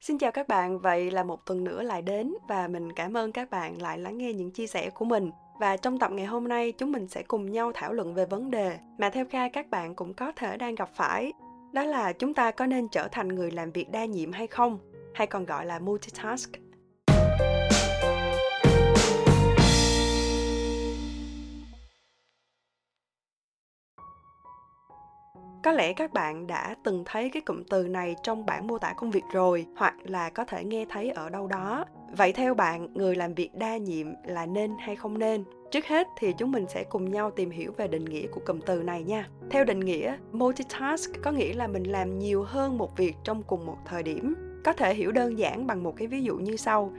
Xin chào các bạn, vậy là một tuần nữa lại đến và mình cảm ơn các bạn lại lắng nghe những chia sẻ của mình. Và trong tập ngày hôm nay chúng mình sẽ cùng nhau thảo luận về vấn đề mà theo Kha các bạn cũng có thể đang gặp phải. Đó là chúng ta có nên trở thành người làm việc đa nhiệm hay không? Hay còn gọi là multitask Có lẽ các bạn đã từng thấy cái cụm từ này trong bản mô tả công việc rồi hoặc là có thể nghe thấy ở đâu đó. Vậy theo bạn, người làm việc đa nhiệm là nên hay không nên? Trước hết thì chúng mình sẽ cùng nhau tìm hiểu về định nghĩa của cụm từ này nha. Theo định nghĩa, multitask có nghĩa là mình làm nhiều hơn một việc trong cùng một thời điểm. Có thể hiểu đơn giản bằng một cái ví dụ như sau.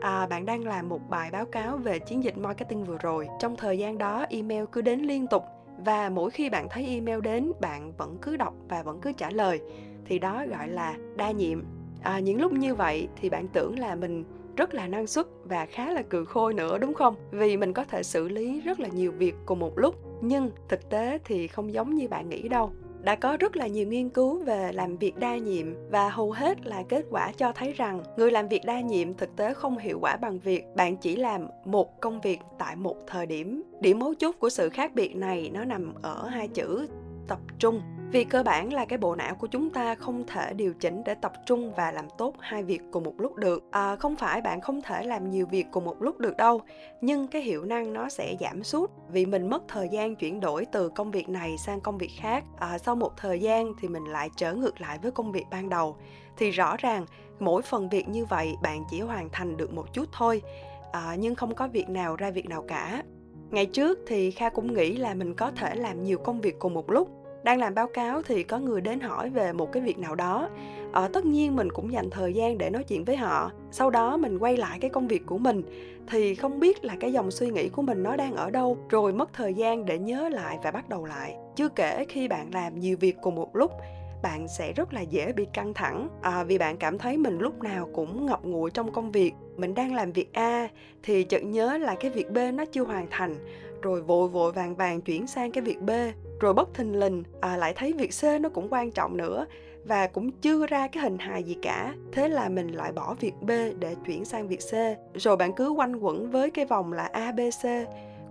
À, bạn đang làm một bài báo cáo về chiến dịch marketing vừa rồi. Trong thời gian đó, email cứ đến liên tục và mỗi khi bạn thấy email đến bạn vẫn cứ đọc và vẫn cứ trả lời. Thì đó gọi là đa nhiệm. À, những lúc như vậy thì bạn tưởng là mình rất là năng suất và khá là cừ khôi nữa đúng không? Vì mình có thể xử lý rất là nhiều việc cùng một lúc nhưng thực tế thì không giống như bạn nghĩ đâu đã có rất là nhiều nghiên cứu về làm việc đa nhiệm và hầu hết là kết quả cho thấy rằng người làm việc đa nhiệm thực tế không hiệu quả bằng việc bạn chỉ làm một công việc tại một thời điểm. Điểm mấu chốt của sự khác biệt này nó nằm ở hai chữ tập trung vì cơ bản là cái bộ não của chúng ta không thể điều chỉnh để tập trung và làm tốt hai việc cùng một lúc được. À, không phải bạn không thể làm nhiều việc cùng một lúc được đâu nhưng cái hiệu năng nó sẽ giảm sút. Vì mình mất thời gian chuyển đổi từ công việc này sang công việc khác à, sau một thời gian thì mình lại trở ngược lại với công việc ban đầu. Thì rõ ràng mỗi phần việc như vậy bạn chỉ hoàn thành được một chút thôi à, nhưng không có việc nào ra việc nào cả. Ngày trước thì kha cũng nghĩ là mình có thể làm nhiều công việc cùng một lúc đang làm báo cáo thì có người đến hỏi về một cái việc nào đó. Ở ờ, tất nhiên mình cũng dành thời gian để nói chuyện với họ. Sau đó mình quay lại cái công việc của mình. Thì không biết là cái dòng suy nghĩ của mình nó đang ở đâu rồi mất thời gian để nhớ lại và bắt đầu lại. Chưa kể khi bạn làm nhiều việc cùng một lúc bạn sẽ rất là dễ bị căng thẳng. À, vì bạn cảm thấy mình lúc nào cũng ngập ngụi trong công việc. Mình đang làm việc a thì chợt nhớ là cái việc b nó chưa hoàn thành rồi vội vội vàng vàng chuyển sang cái việc b rồi bất thình lình à, lại thấy việc c nó cũng quan trọng nữa và cũng chưa ra cái hình hài gì cả. Thế là mình lại bỏ việc b để chuyển sang việc c. Rồi bạn cứ quanh quẩn với cái vòng là a b c.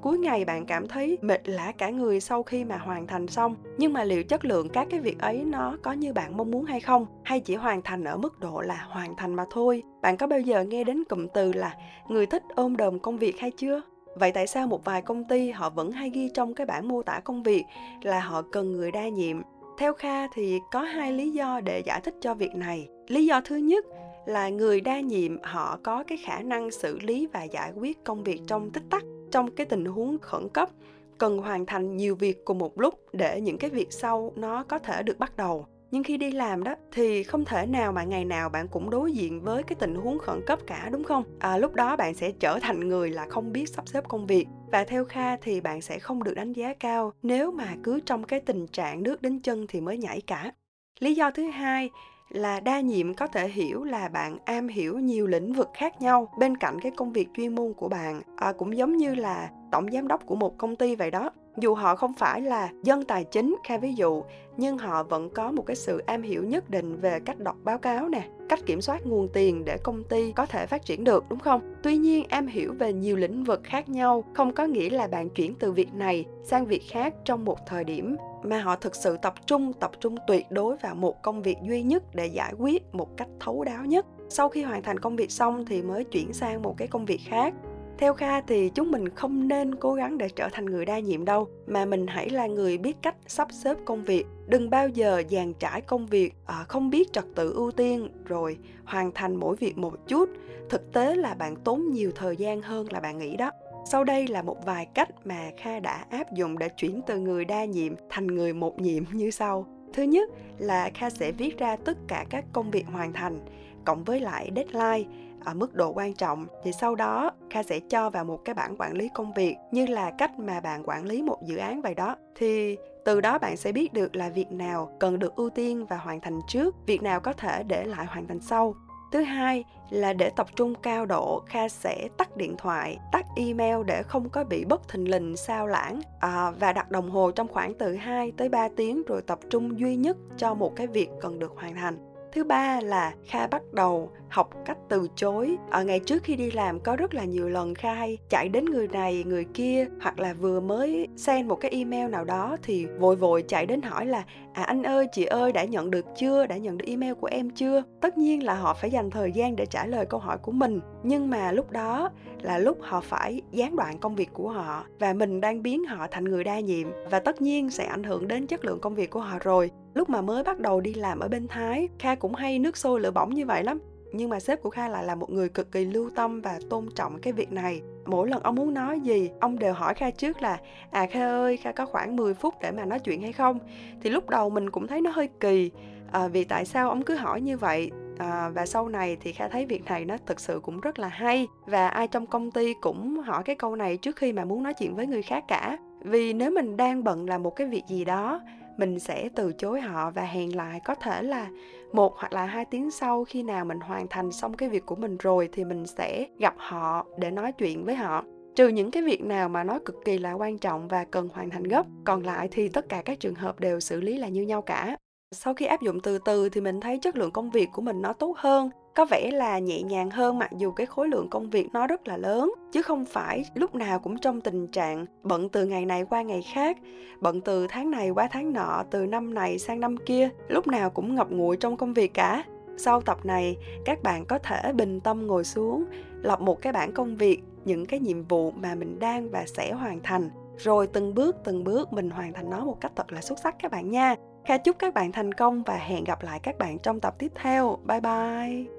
Cuối ngày bạn cảm thấy mệt lả cả người sau khi mà hoàn thành xong. Nhưng mà liệu chất lượng các cái việc ấy nó có như bạn mong muốn hay không? Hay chỉ hoàn thành ở mức độ là hoàn thành mà thôi? Bạn có bao giờ nghe đến cụm từ là người thích ôm đồm công việc hay chưa? Vậy tại sao một vài công ty họ vẫn hay ghi trong cái bản mô tả công việc là họ cần người đa nhiệm? Theo kha thì có hai lý do để giải thích cho việc này. Lý do thứ nhất là người đa nhiệm họ có cái khả năng xử lý và giải quyết công việc trong tích tắc, trong cái tình huống khẩn cấp, cần hoàn thành nhiều việc cùng một lúc để những cái việc sau nó có thể được bắt đầu nhưng khi đi làm đó thì không thể nào mà ngày nào bạn cũng đối diện với cái tình huống khẩn cấp cả đúng không? À, lúc đó bạn sẽ trở thành người là không biết sắp xếp công việc. Và theo kha thì bạn sẽ không được đánh giá cao nếu mà cứ trong cái tình trạng nước đến chân thì mới nhảy cả. Lý do thứ hai là đa nhiệm có thể hiểu là bạn am hiểu nhiều lĩnh vực khác nhau bên cạnh cái công việc chuyên môn của bạn. À, cũng giống như là tổng giám đốc của một công ty vậy đó dù họ không phải là dân tài chính kha ví dụ, nhưng họ vẫn có một cái sự am hiểu nhất định về cách đọc báo cáo nè, cách kiểm soát nguồn tiền để công ty có thể phát triển được, đúng không? Tuy nhiên, am hiểu về nhiều lĩnh vực khác nhau không có nghĩa là bạn chuyển từ việc này sang việc khác trong một thời điểm, mà họ thực sự tập trung tập trung tuyệt đối vào một công việc duy nhất để giải quyết một cách thấu đáo nhất. Sau khi hoàn thành công việc xong thì mới chuyển sang một cái công việc khác theo kha thì chúng mình không nên cố gắng để trở thành người đa nhiệm đâu mà mình hãy là người biết cách sắp xếp công việc. Đừng bao giờ dàn trải công việc à, không biết trật tự ưu tiên rồi hoàn thành mỗi việc một chút. Thực tế là bạn tốn nhiều thời gian hơn là bạn nghĩ đó. Sau đây là một vài cách mà kha đã áp dụng để chuyển từ người đa nhiệm thành người một nhiệm như sau thứ nhất là kha sẽ viết ra tất cả các công việc hoàn thành, cộng với lại deadline ở mức độ quan trọng. Thì sau đó, kha sẽ cho vào một cái bảng quản lý công việc như là cách mà bạn quản lý một dự án vậy đó. Thì từ đó bạn sẽ biết được là việc nào cần được ưu tiên và hoàn thành trước, việc nào có thể để lại hoàn thành sau thứ hai là để tập trung cao độ kha sẽ tắt điện thoại tắt email để không có bị bất thình lình sao lãng. À, và đặt đồng hồ trong khoảng từ 2 tới 3 tiếng rồi tập trung duy nhất cho một cái việc cần được hoàn thành thứ ba là kha bắt đầu học cách từ chối. Ở ngày trước khi đi làm, có rất là nhiều lần kha hay chạy đến người này, người kia, hoặc là vừa mới send một cái email nào đó thì vội vội chạy đến hỏi là à anh ơi, chị ơi, đã nhận được chưa? Đã nhận được email của em chưa? Tất nhiên là họ phải dành thời gian để trả lời câu hỏi của mình. Nhưng mà lúc đó là lúc họ phải gián đoạn công việc của họ và mình đang biến họ thành người đa nhiệm và tất nhiên sẽ ảnh hưởng đến chất lượng công việc của họ rồi. Lúc mà mới bắt đầu đi làm ở bên thái, kha cũng hay nước sôi lửa bỏng như vậy lắm. Nhưng mà sếp của kha lại là một người cực kỳ lưu tâm và tôn trọng cái việc này. Mỗi lần ông muốn nói gì ông đều hỏi kha trước là à kha ơi kha có khoảng 10 phút để mà nói chuyện hay không? Thì lúc đầu mình cũng thấy nó hơi kỳ à, vì tại sao ông cứ hỏi như vậy? À, và sau này thì kha thấy việc này nó thực sự cũng rất là hay. Và ai trong công ty cũng hỏi cái câu này trước khi mà muốn nói chuyện với người khác cả. Vì nếu mình đang bận làm một cái việc gì đó mình sẽ từ chối họ và hẹn lại có thể là một hoặc là hai tiếng sau khi nào mình hoàn thành xong cái việc của mình rồi thì mình sẽ gặp họ để nói chuyện với họ. Trừ những cái việc nào mà nó cực kỳ là quan trọng và cần hoàn thành gấp, còn lại thì tất cả các trường hợp đều xử lý là như nhau cả sau khi áp dụng từ từ thì mình thấy chất lượng công việc của mình nó tốt hơn. Có vẻ là nhẹ nhàng hơn mặc dù cái khối lượng công việc nó rất là lớn, chứ không phải lúc nào cũng trong tình trạng bận từ ngày này qua ngày khác. Bận từ tháng này qua tháng nọ, từ năm này sang năm kia, lúc nào cũng ngập ngụi trong công việc cả. Sau tập này, các bạn có thể bình tâm ngồi xuống lập một cái bảng công việc, những cái nhiệm vụ mà mình đang và sẽ hoàn thành. Rồi từng bước từng bước mình hoàn thành nó một cách thật là xuất sắc các bạn nha. Kha chúc các bạn thành công và hẹn gặp lại các bạn trong tập tiếp theo. Bye bye!